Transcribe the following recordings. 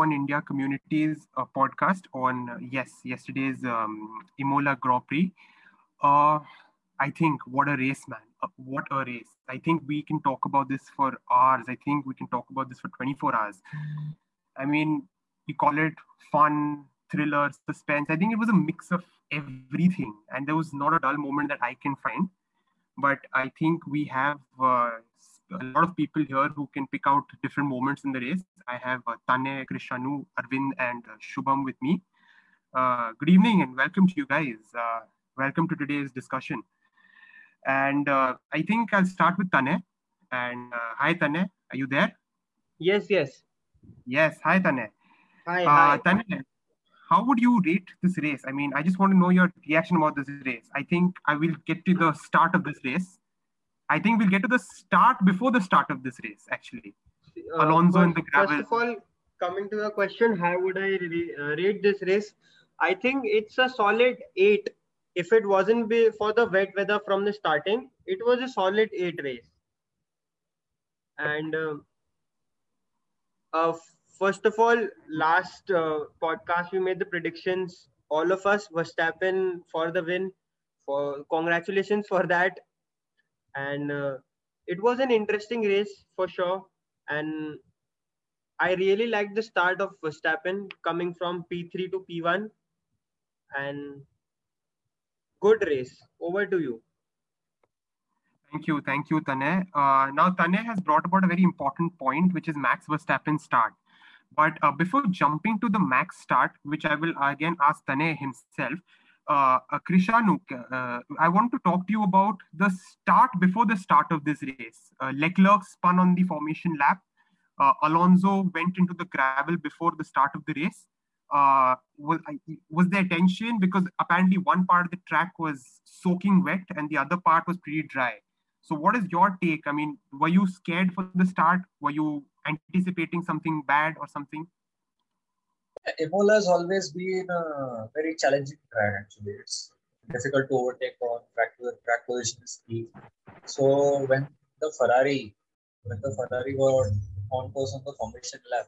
F1 India Communities uh, podcast on, uh, yes, yesterday's um, Imola Grand Prix. Uh, I think what a race, man. Uh, what a race. I think we can talk about this for hours. I think we can talk about this for 24 hours. I mean, we call it fun, thriller, suspense. I think it was a mix of everything. And there was not a dull moment that I can find. But I think we have uh, a lot of people here who can pick out different moments in the race. I have uh, Tane, Krishanu, Arvind, and uh, Shubham with me. Uh, good evening and welcome to you guys. Uh, welcome to today's discussion. And uh, I think I'll start with Tane. And uh, hi, Tane, are you there? Yes, yes. Yes, hi, Tane. Hi, Uh, hi. Tane, how would you rate this race? I mean, I just want to know your reaction about this race. I think I will get to the start of this race. I think we'll get to the start before the start of this race, actually. Uh, Alonso in first- the gravel. First of all, coming to the question, how would I re- uh, rate this race? I think it's a solid eight. If it wasn't be for the wet weather from the starting, it was a solid eight race. And um uh, first of all, last uh, podcast we made the predictions. All of us Verstappen for the win. For congratulations for that. And uh, it was an interesting race for sure. And I really liked the start of Verstappen coming from P3 to P1. And good race. Over to you. Thank you, thank you, Tane. Uh, now, Tane has brought about a very important point, which is Max Verstappen's start. But uh, before jumping to the Max start, which I will again ask Tane himself, uh, uh, Krishanu, uh, I want to talk to you about the start before the start of this race. Uh, Leclerc spun on the formation lap. Uh, Alonso went into the gravel before the start of the race. Uh, was, was there tension because apparently one part of the track was soaking wet and the other part was pretty dry. So, what is your take? I mean, were you scared for the start? Were you anticipating something bad or something? Imola has always been a very challenging track. Actually, it's difficult to overtake on track. Track position. So when the Ferrari, when the Ferrari were on course on the formation lap,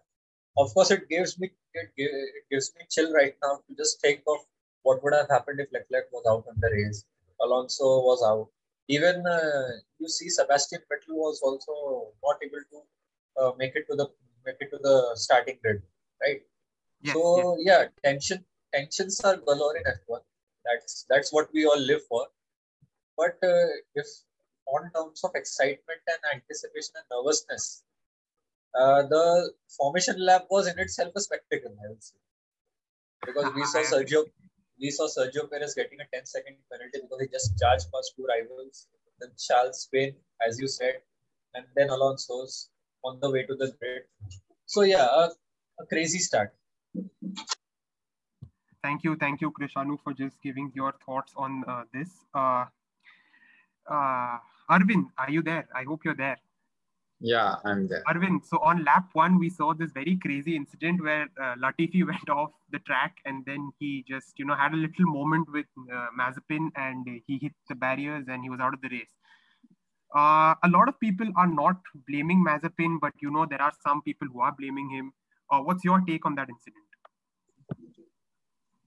of course it gives me it, it gives me chill right now to just think of what would have happened if Leclerc was out in the race, Alonso was out. Even uh, you see Sebastian Vettel was also not able to uh, make it to the make it to the starting grid, right? Yes, so yeah, tension tensions are galore in F1. That's that's what we all live for. But uh, if on terms of excitement and anticipation and nervousness, uh, the formation lap was in itself a spectacle, I would say. Because we saw. Sergio we saw Sergio Perez getting a 10 second penalty because he just charged past two rivals. Then Charles Spain, as you said, and then Alonso's on the way to the grid. So yeah, a, a crazy start. Thank you, thank you, Krishanu, for just giving your thoughts on uh, this. Uh, uh, Arvind, are you there? I hope you're there. Yeah, I'm there. Arvind, so on lap one, we saw this very crazy incident where uh, Latifi went off the track and then he just, you know, had a little moment with uh, Mazepin and he hit the barriers and he was out of the race. Uh, a lot of people are not blaming Mazepin, but you know, there are some people who are blaming him. Uh, what's your take on that incident?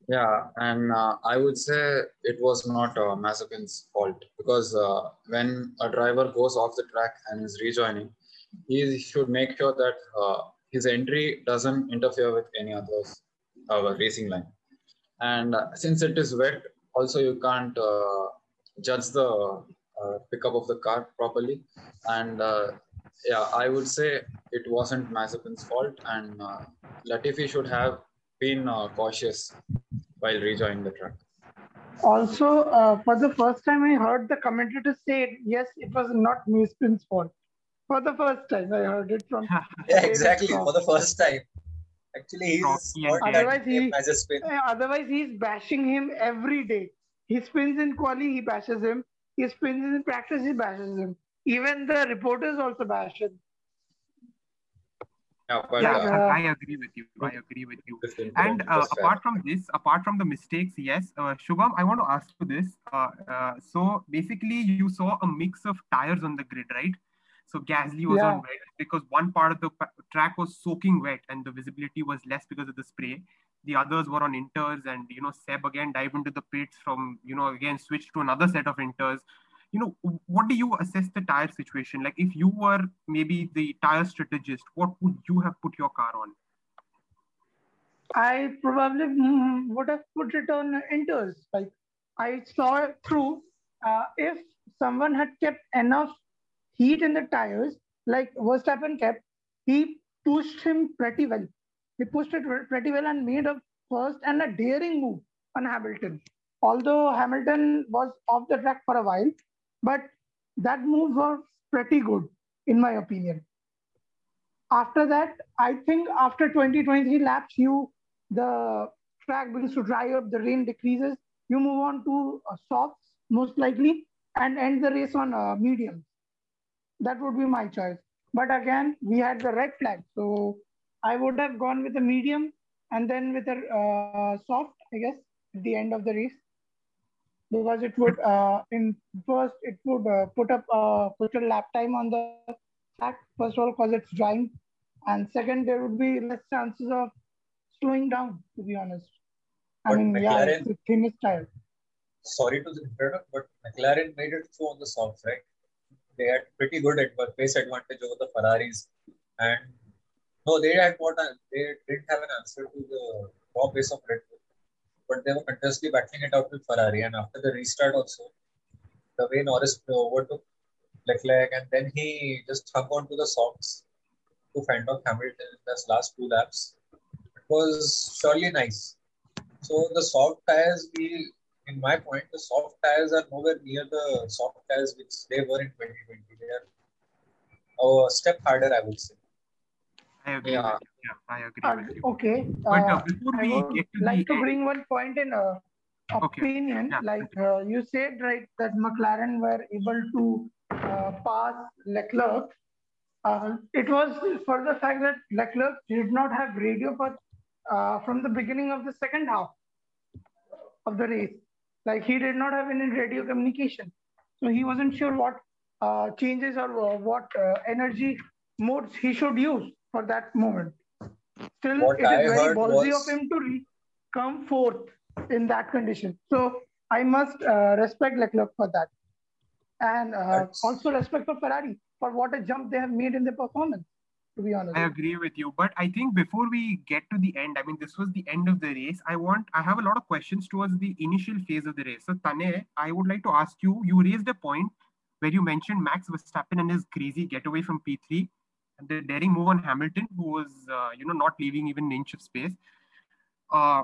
Yeah, and uh, I would say it was not uh, Mazepin's fault because uh, when a driver goes off the track and is rejoining, he should make sure that uh, his entry doesn't interfere with any other uh, racing line. And uh, since it is wet, also you can't uh, judge the pickup of the car properly. And yeah, I would say it wasn't Mazepin's fault, and Latifi should have been cautious while rejoining the track. Also, uh, for the first time, I heard the commentator say, yes, it was not Mazepin's fault. For the first time, I heard it from. Yeah, exactly. For the first time. Actually, he's Rocky not and that Otherwise, he- as a spin. Otherwise, he's bashing him every day. He spins in quali, he bashes him. He spins in practice, he bashes him. Even the reporters also bash him. Yeah, but yeah, uh, I agree with you. I agree with you. And uh, apart from this, apart from the mistakes, yes, uh, Shubham, I want to ask you this. Uh, uh, so basically, you saw a mix of tires on the grid, right? So Gasly was Yeah. on wet because one part of the track was soaking wet and the visibility was less because of the spray. The others were on inters, and you know Seb again dive into the pits from you know again switch to another set of inters. You know, what do you assess the tire situation? Like, if you were maybe the tire strategist, what would you have put your car on? I probably mm, would have put it on inters. Like I saw through. Uh, if someone had kept enough heat in the tires, like Verstappen kept, he pushed him pretty well. He pushed it pretty well and made a first and a daring move on Hamilton. Although Hamilton was off the track for a while, but that move was pretty good, in my opinion after that, I think after 20, 23 laps, you the track begins to dry up, the rain decreases, you move on to uh, softs most likely and end the race on uh, medium. That would be my choice. But again, we had the red flag, so I would have gone with a medium and then with a uh, soft, I guess, at the end of the race. Because it would, uh, in first, it would uh, put up uh, put a lap time on the track. First of all, because it's drying, and second, there would be less chances of slowing down. To be honest, I But mean, yeah, it's the thinnest tire. Sorry to interrupt, but McLaren made it through on the softs, right? They had pretty good adva- pace advantage over the Ferraris, and no, they had what a- they didn't have an answer to the raw pace of Red Bull, but they were continuously battling it out with Ferrari. And after the restart, also the way Norris uh, overtook Leclerc, and then he just hung on to the softs to fend off Hamilton in those last two laps. It was surely nice. So the soft tires, we, in my point, the soft tires are nowhere near the soft tires which they were in 2020. They are a step harder, I would say. I agree. Yeah. Yeah, I agree Uh, with you. okay. But uh, uh, before I we would get to like the to end, bring one point in uh, Okay. opinion. Yeah. Like uh, you said, right, that McLaren were able to uh, pass Leclerc. Uh, it was for the fact that Leclerc did not have radio for, uh, from the beginning of the second half of the race. Like he did not have any radio communication, so he wasn't sure what uh, changes or what uh, energy modes he should use for that moment. Still, What it is I very heard ballsy was- of him to re- come fourth in that condition. So I must uh, respect Leclerc for that, and uh, also respect for Ferrari for what a jump they have made in their performance. To be honest, I agree with you, but I think before we get to the end, I mean, this was the end of the race. I want, I have a lot of questions towards the initial phase of the race. So, Tane, I would like to ask you. You raised a point where you mentioned Max Verstappen and his crazy getaway from P3, and the daring move on Hamilton, who was, uh, you know, not leaving even an inch of space. Uh,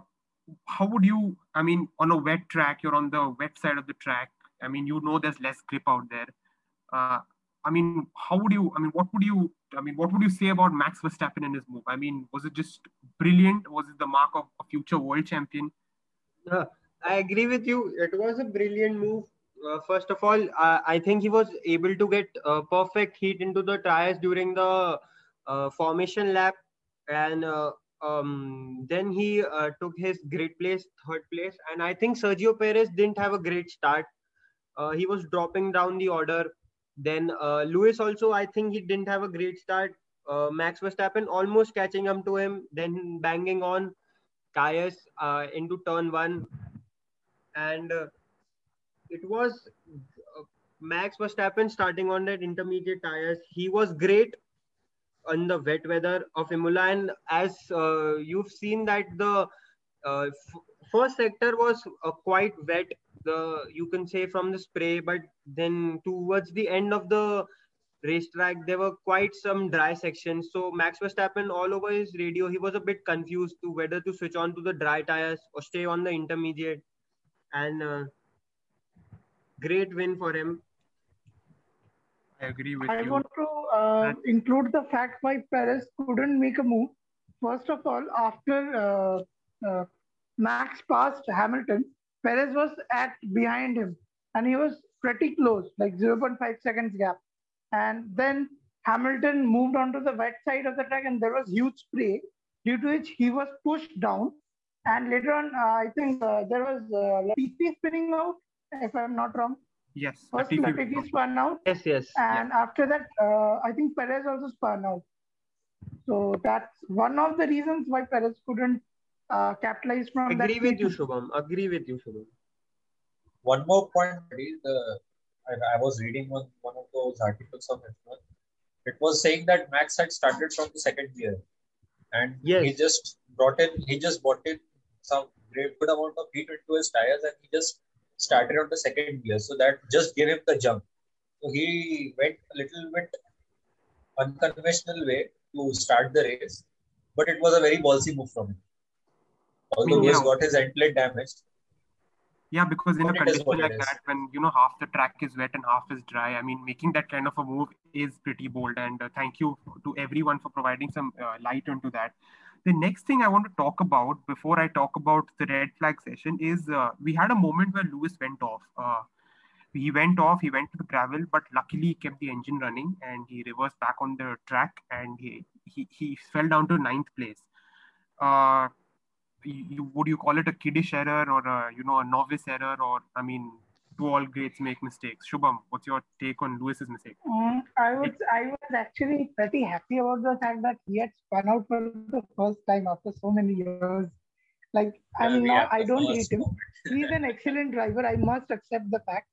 how would you? I mean, on a wet track, you're on the wet side of the track. I mean, you know, there's less grip out there. Uh, I mean, how would you? I mean, what would you? I mean, what would you say about Max Verstappen and his move? I mean, was it just brilliant? Was it the mark of a future world champion? I agree with you. It was a brilliant move. Uh, first of all, uh, I think he was able to get uh, perfect heat into the tires during the uh, formation lap, and uh, um, then he uh, took his great place, third place. And I think Sergio Perez didn't have a great start. He was dropping down the order. Then Lewis also, I think he didn't have a great start. Max Verstappen almost catching up to him, then banging on tires into turn one, and it was uh, Max Verstappen starting on that intermediate tires. He was great on the wet weather of Imola, and as uh, you've seen that the uh, first sector was uh, quite wet. The you can say from the spray, but then towards the end of the racetrack there were quite some dry sections so max verstappen all over his radio he was a bit confused to whether to switch on to the dry tires or stay on the intermediate and uh, great win for him I agree with I you. I want to uh, include the fact why Perez couldn't make a move. First of all, after uh, uh, Max passed Hamilton, Perez was at behind him and he was pretty close, like 0.5 seconds gap. And then Hamilton moved onto the wet side of the track and there was huge spray, due to which he was pushed down. And later on, uh, I think uh, there was uh, P3 spinning out, if I'm not wrong. Yes. First, Latifi went Latifi off. spun out, Yes, yes. and after that, uh, I think Perez also spun out. So that's one of the reasons why Perez couldn't uh, capitalize from that. Agree with you, Shubham. Agree with you, Shubham. One more point, buddy, the I, I was reading on one of those articles on F1. It was saying that Max had started from the second gear, and Yes. he just brought in, he just brought in some great good amount of heat into his tires, and he just started on the second gear. So that just gave him the jump. So he went a little bit unconventional way to start the race, but it was a very ballsy move from him. Although mean, he has yeah. got his end plate damaged, Yeah, because in a But it is condition like that, when you know half the track is wet and half is dry, I mean, making that kind of a move is pretty bold. And uh, thank you to everyone for providing some uh, light into that. The next thing I want to talk about before I talk about the red flag session is uh, we had a moment where Lewis went off. Uh, he went off, he went to the gravel, but luckily he kept the engine running and he reversed back on the track and he he, he fell down to ninth place. Uh, you, would you call it a kiddish error or a, you know a novice error or I mean, do all greats make mistakes? Shubham, what's your take on Lewis's mistake? Mm, I was I was actually pretty happy about the fact that he had spun out for the first time after so many years. Like I'm uh, not, I don't first hate him. He's an excellent driver. I must accept the fact.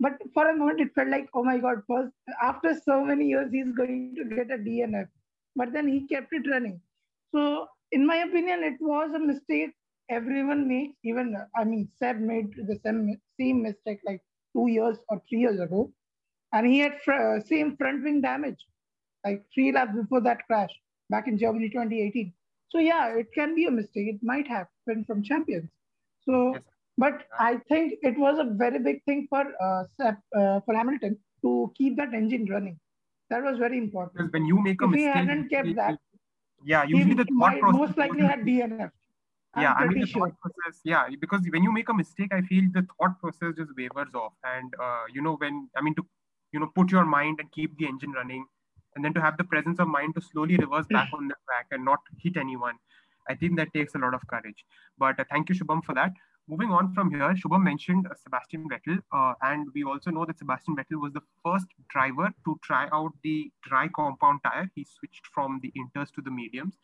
But for a moment, it felt like, oh my God, first after so many years, he's going to get a DNF. But then he kept it running. So, in my opinion, it was a mistake everyone makes. Even I mean, Seb made the same same mistake like two years or three years ago, and he had fr- same front wing damage, like three laps before that crash back in Germany 2018. So yeah, it can be a mistake. It might happen from champions. So, Yes. but I think it was a very big thing for uh, Seb, uh, for Hamilton to keep that engine running. That was very important. Because when you make a If he mistake, hadn't kept that, yeah, he usually the thought process most likely had DNF. Yeah, I mean the sure. thought process. Yeah, because when you make a mistake, I feel the thought process just wavers off, and uh, you know when I mean to, you know, put your mind and keep the engine running, and then to have the presence of mind to slowly reverse back on the track and not hit anyone. I think that takes a lot of courage. But uh, thank you, Shubham, for that. Moving on from here, Shubham mentioned uh, Sebastian Vettel, uh, and we also know that Sebastian Vettel was the first driver to try out the dry compound tire. He switched from the inters to the mediums.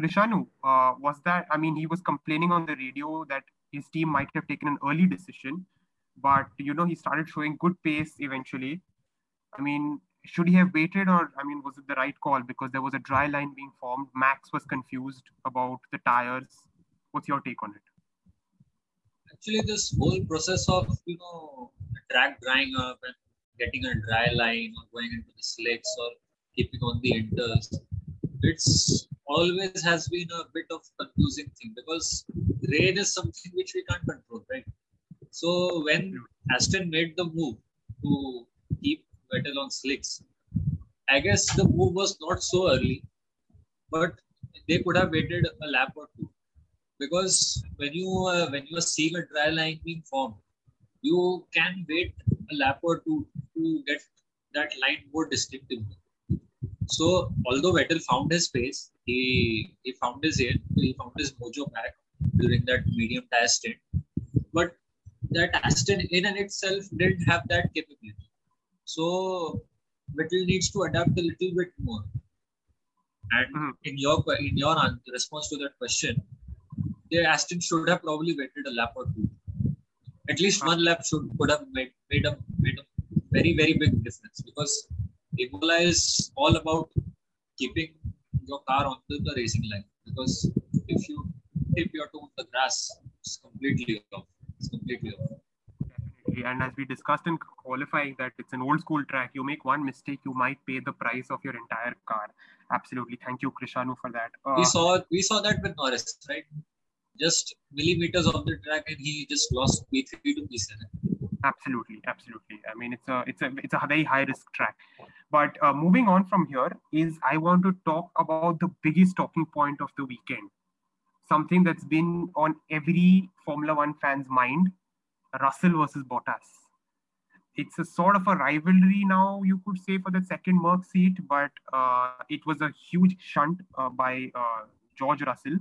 Krishanu, uh, was that? I mean, he was complaining on the radio that his team might have taken an early decision, but you know, he started showing good pace eventually. I mean, should he have waited, or I mean, was it the right call because there was a dry line being formed? Max was confused about the tires. What's your take on it? actually this whole process of you know track drying up and getting a dry line or going into the slicks or keeping on the inters it's always has been a bit of confusing thing because rain is something which we can't control right so when aston made the move to keep Vettel on slicks i guess the move was not so early but they could have waited a lap or two because when you uh, when you are seeing a dry line being formed, you can wait a lap or two to get that line more distinctively. So although Vettel found his pace, he he found his air, he found his mojo back during that medium tire stint, but that Aston in and itself didn't have that capability. So Vettel needs to adapt a little bit more. And Mhm. in your in your response to that question, the Aston should have probably waited a lap or two. At least one lap should could have made made a made a very very big difference because Imola is all about keeping your car onto the racing line. Because if you tip your toe on the grass, it's completely off. It's completely off. Definitely. And as we discussed in qualifying, that it's an old school track. You make one mistake, you might pay the price of your entire car. Absolutely. Thank you, Krishanu, for that. Uh, We saw we saw that with Norris, right? Just millimeters of the track, and he just lost P3 to P7. absolutely absolutely i mean it's a it's a it's a very high risk track but uh, moving on from here is i want to talk about the biggest talking point of the weekend. Something that's been on every formula 1 fan's mind russell versus bottas. It's a sort of a rivalry now you could say for the second merc seat but uh, it was a huge shunt uh, by uh, george russell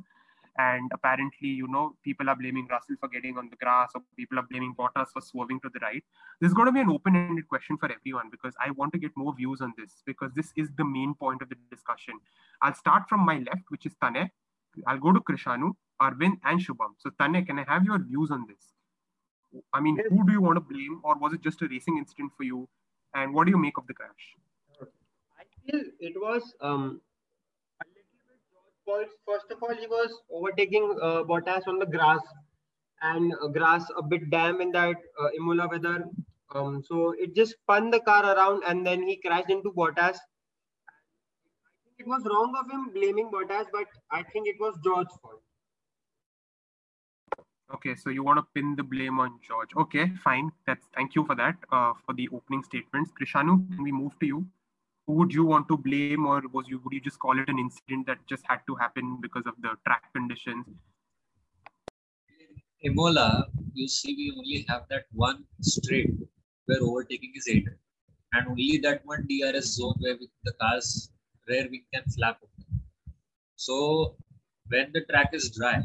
And apparently, you know, people are blaming Russell for getting on the grass, or people are blaming Bottas for swerving to the right. This is going to be an open-ended question for everyone because I want to get more views on this because this is the main point of the discussion. I'll start from my left, which is Tanay. I'll go to Krishanu, Arvind, and Shubham. So Tanay, can I have your views on this? I mean, who do you want to blame, or was it just a racing incident for you? And what do you make of the crash? I feel it was um, a little bit George fault. First of all, he was overtaking uh, Bottas on the grass, and uh, grass a bit damp in that uh, Imola weather. Um, so it just spun the car around, and then he crashed into Bottas. I think it was wrong of him blaming Bottas, but I think it was George's fault. Okay, so you want to pin the blame on George. Okay, fine. That's thank you for that. Uh, for the opening statements, Krishanu, can we move to you? Would you want to blame, or was you would you just call it an incident that just had to happen because of the track conditions? Imola, you see, we only have that one straight where overtaking is aided, and only that one DRS zone where the cars rear wing can flap open. So when the track is dry,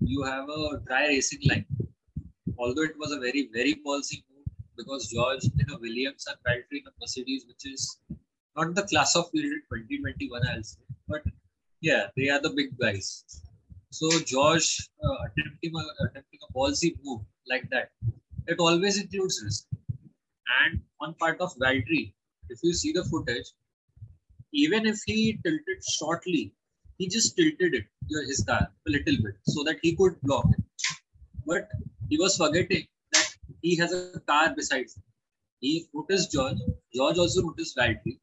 you have a dry racing line. Although it was a very very ballsy move because George in a Williams and Valtteri in a Mercedes, which is not the class of period 2021, I'll say, but yeah, they are the big guys. So George uh, attempting a, attempting a ballsy move like that, it always includes risk. And on part of Valtteri, if you see the footage, even if he tilted shortly, he just tilted it his car a little bit so that he could block it. But he was forgetting that he has a car besides him. He noticed George. George also noticed Valtteri.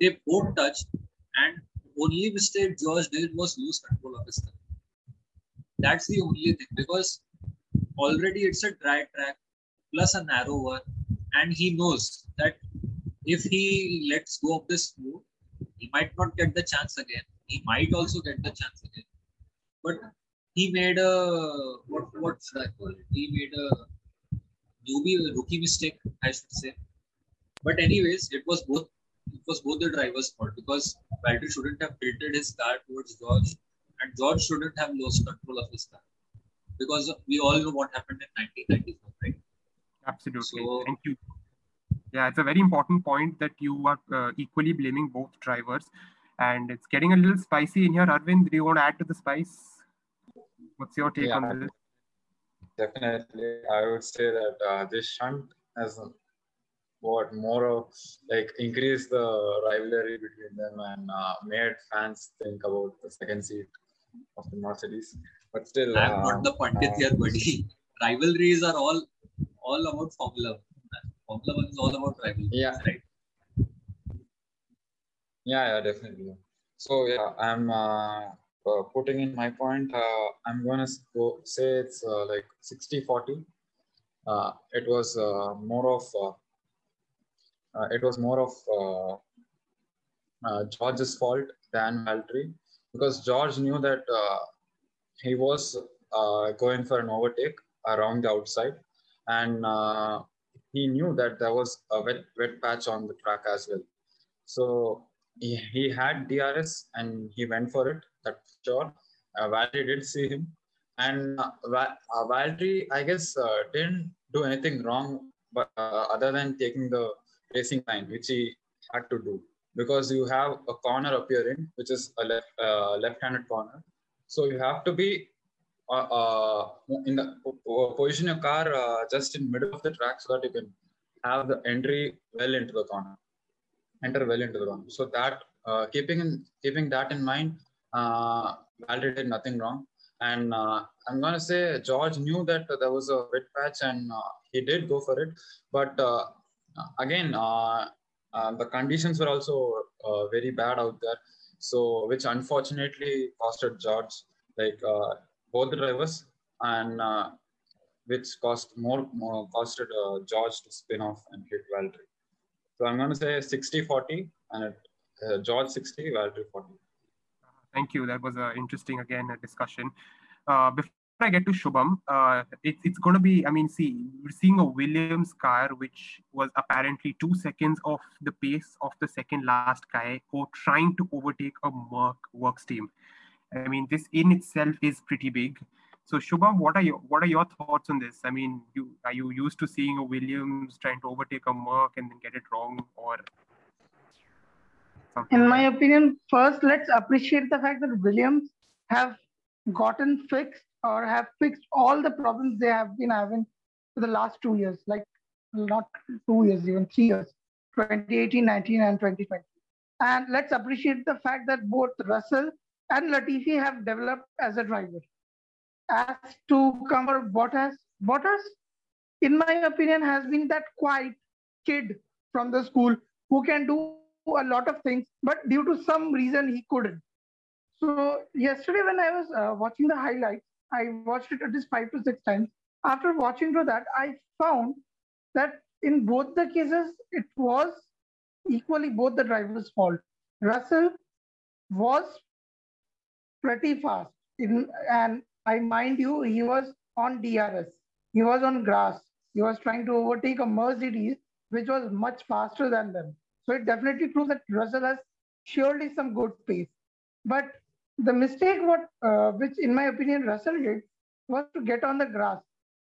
They both touched, and only mistake George did was lose control of his car. That's the only thing because already it's a dry track plus a narrow one, and he knows that if he lets go of this move, he might not get the chance again. He might also get the chance again, but he made a what what should I call it? He made a newbie a rookie mistake, I should say. But anyways, it was both it was both the driver's fault because Valtteri shouldn't have tilted his car towards George, and George shouldn't have lost control of his car because we all know what happened in 1994, right? Absolutely. So- Thank you. Yeah, it's a very important point that you are uh, equally blaming both drivers, and it's getting a little spicy in here. Arvind, do you want to add to the spice? What's your take Yeah. on this? Definitely, I would say that uh, this shunt has what more of like increased the rivalry between them and uh, made fans think about the second seat of the Mercedes. But still, I'm uh, not the pundit uh, here, buddy. Rivalries are all all about Formula. Formula One is all about rivalries, Yeah. right? Yeah, yeah, definitely. So yeah, I'm uh, uh, putting in my point. Uh, I'm gonna go say it's uh, like 60-40. Uh, it was uh, more of it was more of uh, uh, George's fault than Valtteri because George knew that uh, he was uh, going for an overtake around the outside, and uh, he knew that there was a wet wet patch on the track as well. So he, he had DRS and he went for it. That's sure. Uh, Valtteri did see him, and uh, uh, I guess, uh, didn't do anything wrong, but uh, other than taking the racing line, which he had to do, because you have a corner appearing, which is a left uh, left-handed corner. So you have to be uh, uh, in the po- position your car uh, just in middle of the track so that you can have the entry well into the corner enter well into the corner. So that uh, keeping in, keeping that in mind, uh, did nothing wrong. And uh, I'm gonna say George knew that there was a wet patch and uh, he did go for it. But uh, again, uh, uh, the conditions were also uh, very bad out there. So which unfortunately costed George, like both the drivers, and which cost more, more costed George to spin off and hit Valtteri. So I'm going to say 60 40 and it, uh, George 60, Valtteri 40. Thank you. That was uh, interesting again a discussion. Uh, before I get to Shubham, uh, it, it's going to be. I mean, see, we're seeing a Williams car which was apparently two seconds off the pace of the second last guy who trying to overtake a Merc works team. I mean, this in itself is pretty big. So Shubham, what are your what are your thoughts on this? I mean, you are you used to seeing a Williams trying to overtake a Merc and then get it wrong, or in my opinion, first let's appreciate the fact that Williams have gotten fixed or have fixed all the problems they have been having for the last two years, like not two years, even three years, 2018, 19, and 2020. And let's appreciate the fact that both Russell and Latifi have developed as a driver. As to cover Bottas, Bottas, in my opinion, has been that quiet kid from the school who can do a lot of things, but due to some reason he couldn't. So yesterday when I was uh, watching the highlights, I watched it at least five to six times. After watching through that, I found that in both the cases, it was equally both the driver's fault. Russell was pretty fast, in, and I mind you, he was on DRS. He was on grass. He was trying to overtake a Mercedes, which was much faster than them. So it definitely proves that Russell has surely some good pace. But the mistake, what uh, which in my opinion Russell did, was to get on the grass.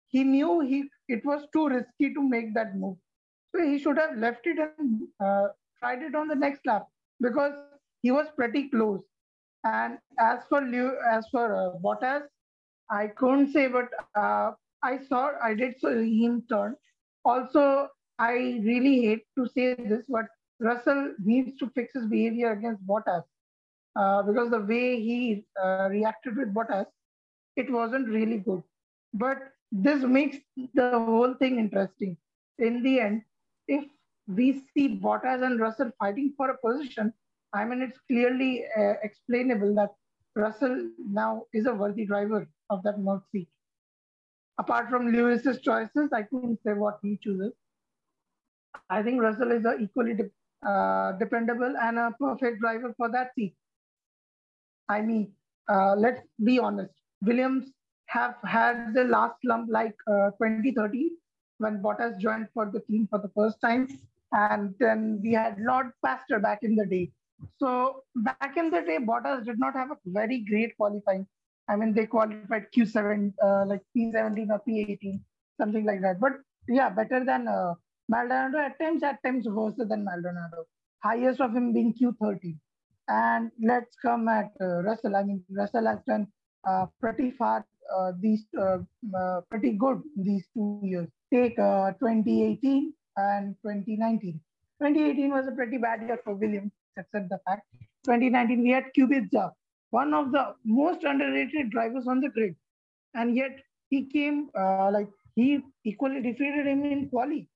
He knew he it was too risky to make that move, so he should have left it and uh, tried it on the next lap because he was pretty close. And as for Leo, as for uh, Bottas, I couldn't say, but uh, I saw I did see him turn. Also, I really hate to say this, but Russell needs to fix his behavior against Bottas uh, because the way he uh, reacted with Bottas, it wasn't really good. But this makes the whole thing interesting. In the end, if we see Bottas and Russell fighting for a position, I mean, it's clearly uh, explainable that Russell now is a worthy driver of that Merc seat. Apart from Lewis's choices, I couldn't say what he chooses. I think Russell is equally de- uh, dependable and a perfect driver for that seat. I mean, uh, let's be honest. Williams have had the last slump like uh, 2013 when Bottas joined for the team for the first time, and then we had Lord Pastor back in the day. So back in the day, Bottas did not have a very great qualifying. I mean, they qualified Q7, uh, like P17 or P18, something like that. But yeah, better than uh, Maldonado at times, at times worse than Maldonado. Highest of him being Q30. And let's come at uh, Russell. I mean, Russell has done uh, pretty far uh, these uh, uh, pretty good these two years. Take uh, 2018 and 2019. 2018 was a pretty bad year for Williams, except the fact 2019 we had Kubica, one of the most underrated drivers on the grid, and yet he came like he equally defeated him in quali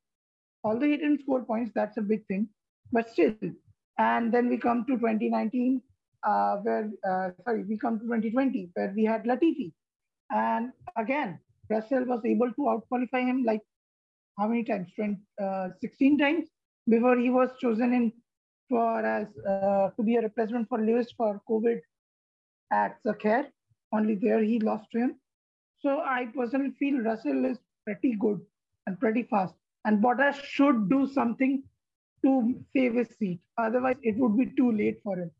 although he didn't score points, that's a big thing, but still. And then we come to 2019, uh, where, uh, sorry, we come to 2020, where we had Latifi. And again, Russell was able to outqualify him like how many times? 20, uh, 16 times before he was chosen in for as uh, to be a replacement for Lewis for COVID at Sakhir. Only there he lost to him. So I personally feel Russell is pretty good and pretty fast and Bottas should do something to save his seat. Otherwise, it would be too late for him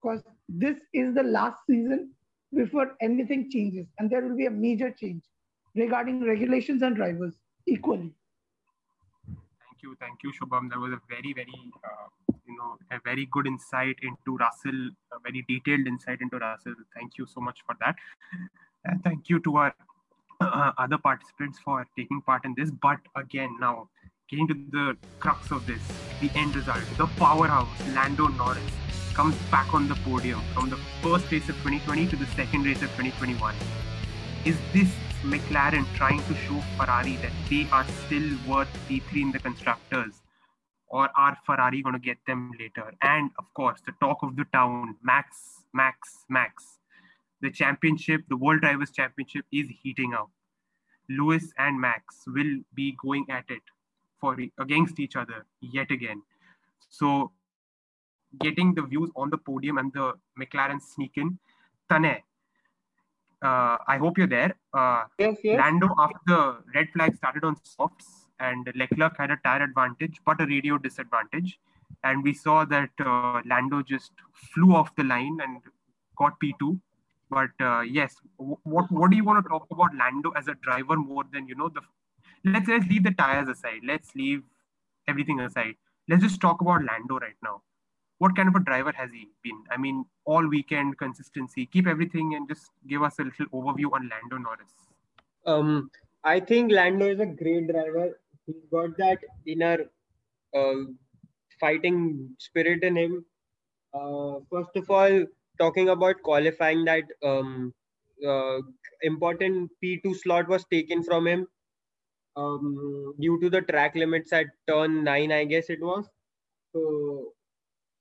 because this is the last season before anything changes, and there will be a major change regarding regulations and drivers equally. Thank you, thank you, Shubham. That was a very, very, uh, you know, a very good insight into Russell, a very detailed insight into Russell. Thank you so much for that, and thank you to our uh, other participants for taking part in this. But again, now getting to the crux of this, the end result, the powerhouse, Lando Norris, comes back on the podium from the first race of 2020 to the second race of 2021. Is this McLaren trying to show Ferrari that they are still worth P3 in the constructors? Or are Ferrari going to get them later? And of course, the talk of the town, Max, Max, Max the championship, the World Drivers' Championship, is heating up. Lewis and Max will be going at it for against each other yet again. So, getting the views on the podium and the McLaren sneak in, Tane. Uh, I hope you're there. Uh, yes, yes. Lando, after the red flag started on softs, and Leclerc had a tire advantage but a radio disadvantage. And we saw that uh, Lando just flew off the line and got P2 But uh, yes, what what do you want to talk about Lando as a driver more than you know the? Let's let's leave the tires aside. Let's leave everything aside. Let's just talk about Lando right now. What kind of a driver has he been? I mean, all weekend consistency. Keep everything and just give us a little overview on Lando Norris. Um, I think Lando is a great driver. He's got that inner uh, fighting spirit in him. Uh, first of all, talking about qualifying, that um, uh, important P2 slot was taken from him um, due to the track limits at turn 9, I guess it was. So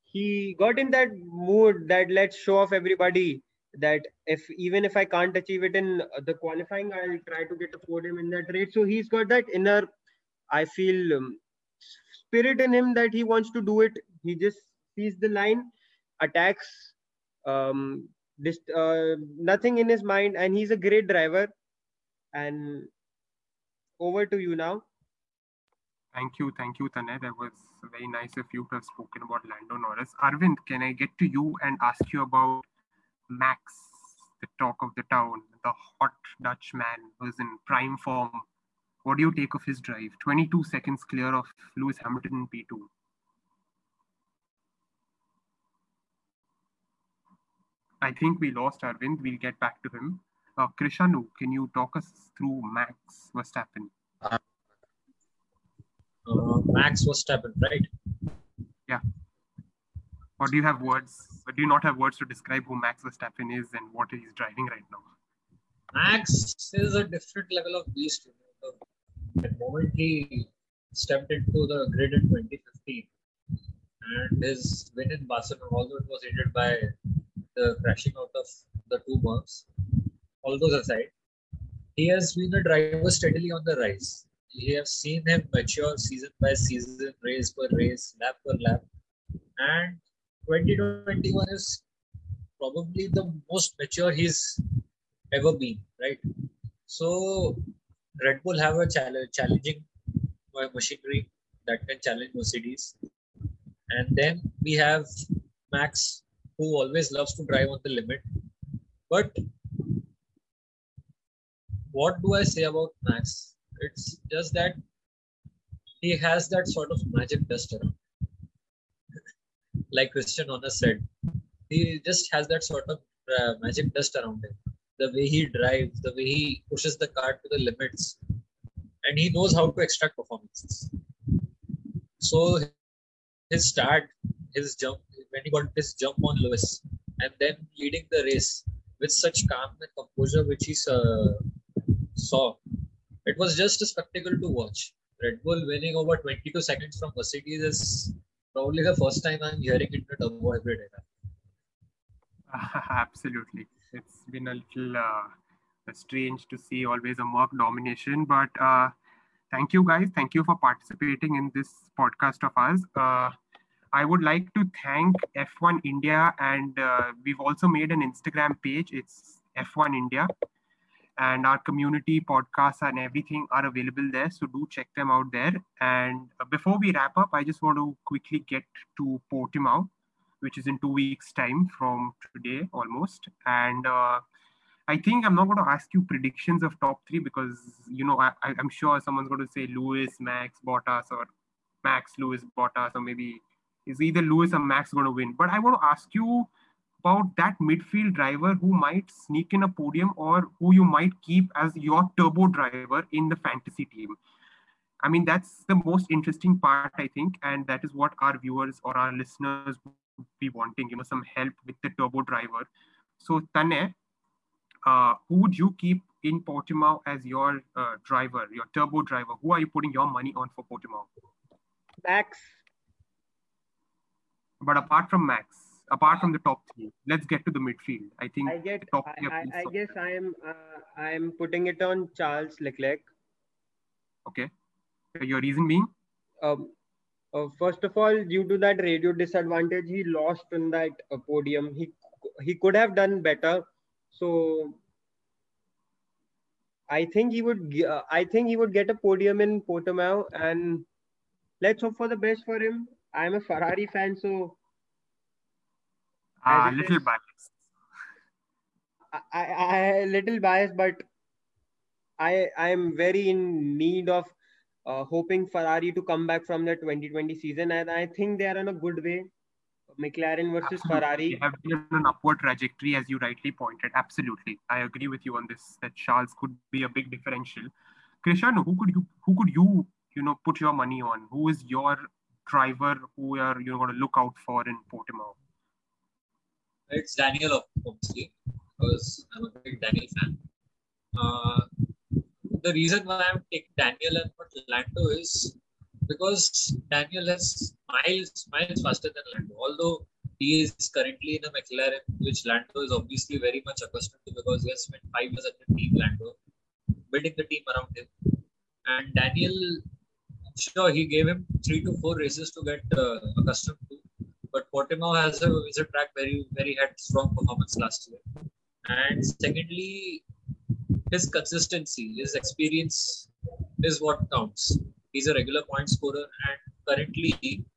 he got in that mood that let's show off everybody that if even if I can't achieve it in the qualifying, I'll try to get a podium in that race. So he's got that inner, I feel, um, spirit in him that he wants to do it. He just sees the line, attacks, um, uh, nothing in his mind, and he's a great driver. And over to you now. Thank you, thank you, Tanay. That was very nice of you to have spoken about Lando Norris. Arvind, can I get to you and ask you about Max, the talk of the town, the hot Dutch man who's in prime form? What do you take of his drive? 22 seconds clear of Lewis Hamilton in P2. I think we lost Arvind. We'll get back to him. Uh, Krishanu, can you talk us through Max Verstappen? Uh, Max Verstappen, right? Yeah. Or do you have words? Or do you not have words to describe who Max Verstappen is and what he's driving right now? Max is a different level of beast. The moment he stepped into the grid in 2015 and his win in Barcelona, although it was aided by the crashing out of the two bumps, all those aside, he has been a driver steadily on the rise. We have seen him mature season by season, race per race, lap per lap. And 2021 is probably the most mature he's ever been, right? So Red Bull have a challenge, challenging machinery that can challenge Mercedes. And then we have Max, who always loves to drive on the limit. But what do I say about Max? It's just that he has that sort of magic dust around. like Christian Horner said, he just has that sort of uh, magic dust around him the way he drives, the way he pushes the car to the limits, and he knows how to extract performances. So his start, his jump, when he got his jump on Lewis, and then leading the race with such calm and composure, which he uh, saw, it was just a spectacle to watch. Red Bull winning over 22 seconds from Mercedes is probably the first time I'm hearing it in the turbo hybrid era. Absolutely it's been a little uh, strange to see always a Merc domination. But uh, thank you guys. Thank you for participating in this podcast of ours. Uh, I would like to thank F1 India, and uh, we've also made an Instagram page. It's F1 India, and our community podcasts and everything are available there. So do check them out there. And uh, before we wrap up, I just want to quickly get to Portimao which is in two weeks' time from today almost. And uh, I think I'm not going to ask you predictions of top three because you know I, am sure someone's going to say Lewis, Max, Bottas, or Max, Lewis, Bottas, or maybe is either Lewis or Max going to win. But I want to ask you about that midfield driver who might sneak in a podium or who you might keep as your turbo driver in the fantasy team. I mean, that's the most interesting part, I think, and that is what our viewers or our listeners would be wanting, you know, some help with the turbo driver. So, Tane, uh, who would you keep in Portimao as your uh, driver, your turbo driver? Who are you putting your money on for Portimao? Max. But apart from Max, apart from the top three, let's get to the midfield. I think I get. I, I, I guess I am. Uh, I am putting it on Charles Leclerc. Okay. Your reason being? Um, uh, first of all, due to that radio disadvantage, he lost in that uh, podium. He he could have done better. So I think he would. Uh, I think he would get a podium in Portimao, and let's hope for the best for him. I'm a Ferrari fan, so ah, little biased. I, I little biased, but I I am very in need of uh, hoping Ferrari to come back from the 2020 season, and I think they are on a good way. McLaren versus Absolutely. Ferrari. They have been on an upward trajectory, as you rightly pointed. Absolutely, I agree with you on this. That Charles could be a big differential. Krishanu, who could you who could you you know put your money on? Who is your driver who are you know, going to look out for in Portimao? It's Daniel, obviously, because I'm a big Daniel fan. Uh, the reason why I'm taking Daniel and not Lando is because Daniel has miles miles faster than Lando. Although he is currently in a McLaren, which Lando is obviously very much accustomed to because he has spent five years at the team Lando, building the team around him. And Daniel, sure, he gave him three to four races to get uh, accustomed to. But Portimao has a is a track very very had strong performance last year. And secondly, his consistency, his experience is what counts. He's a regular point scorer, and currently,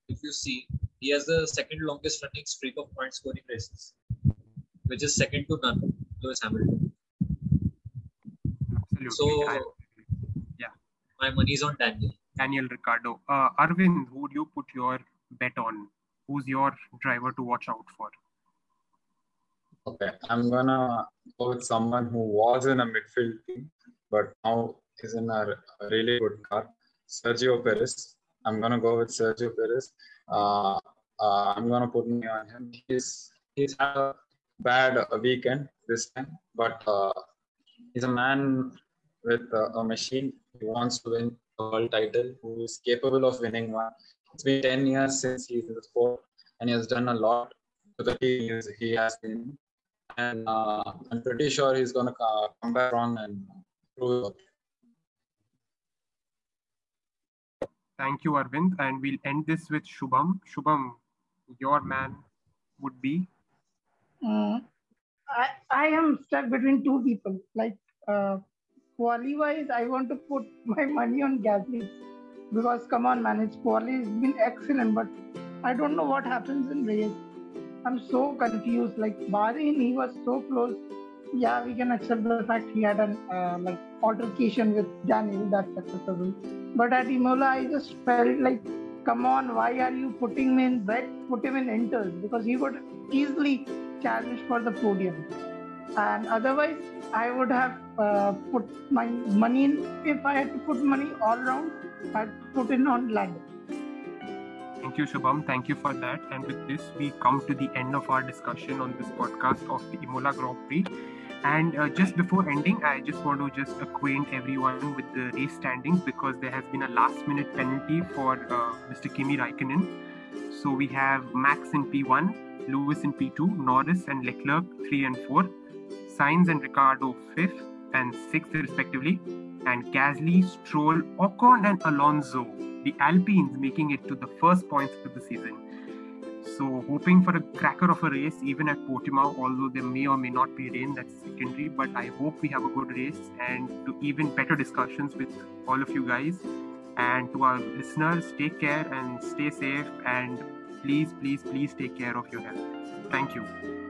if you see, he has the second longest running streak of point scoring races, which is second to none, Lewis Hamilton. Absolutely. So, I- my money's on Daniel. Daniel Ricciardo. Uh, Arvind, who would you put your bet on? Who's your driver to watch out for? Okay, I'm gonna go with someone who was in a midfield team, but now is in a a really good car. Sergio Perez. I'm gonna go with Sergio Perez. Uh, uh, I'm gonna put me on him. He's he's had a bad weekend this time, but uh, he's a man with uh, a machine. He wants to win the world title. Who is capable of winning one? It's been 10 years since he's in the sport, and he has done a lot to the team he has- been and uh, I'm pretty sure he's gonna uh, come back on and prove it. Thank you, Arvind. And we'll end this with Shubham. Shubham, your man would be Mm, I, I am stuck between two people. Like, uh, quali wise, I want to put my money on Gasly because, come on, man, it's quali has been excellent, but I don't know what happens in race. I'm so confused. Like, Bahrain, he was so close. Yeah, we can accept the fact he had an uh, like altercation with Daniel. That's acceptable. But at Imola, I just felt like, come on, why are you putting him in red? Put him in inters because he would easily challenge for the podium. And otherwise, I would have uh, put my money in. If I had to put money all around, I'd put in on Lando. Thank you, Shubham. Thank you for that. And with this, we come to the end of our discussion on this podcast of the Imola Grand Prix. And uh, just before ending, I just want to just acquaint everyone with the race standings because there has been a last-minute penalty for uh, Mr. Kimi Raikkonen. So we have Max in P1, Lewis in P2, Norris and Leclerc 3 and 4, Sainz and Ricciardo 5th and 6th respectively, and Gasly, Stroll, Ocon and Alonso the Alpines making it to the first points of the season. So, hoping for a cracker of a race even at Portimao, although there may or may not be rain, that's secondary. But I hope we have a good race and to even better discussions with all of you guys. And to our listeners, take care and stay safe. And please, please, please take care of your health. Thank you.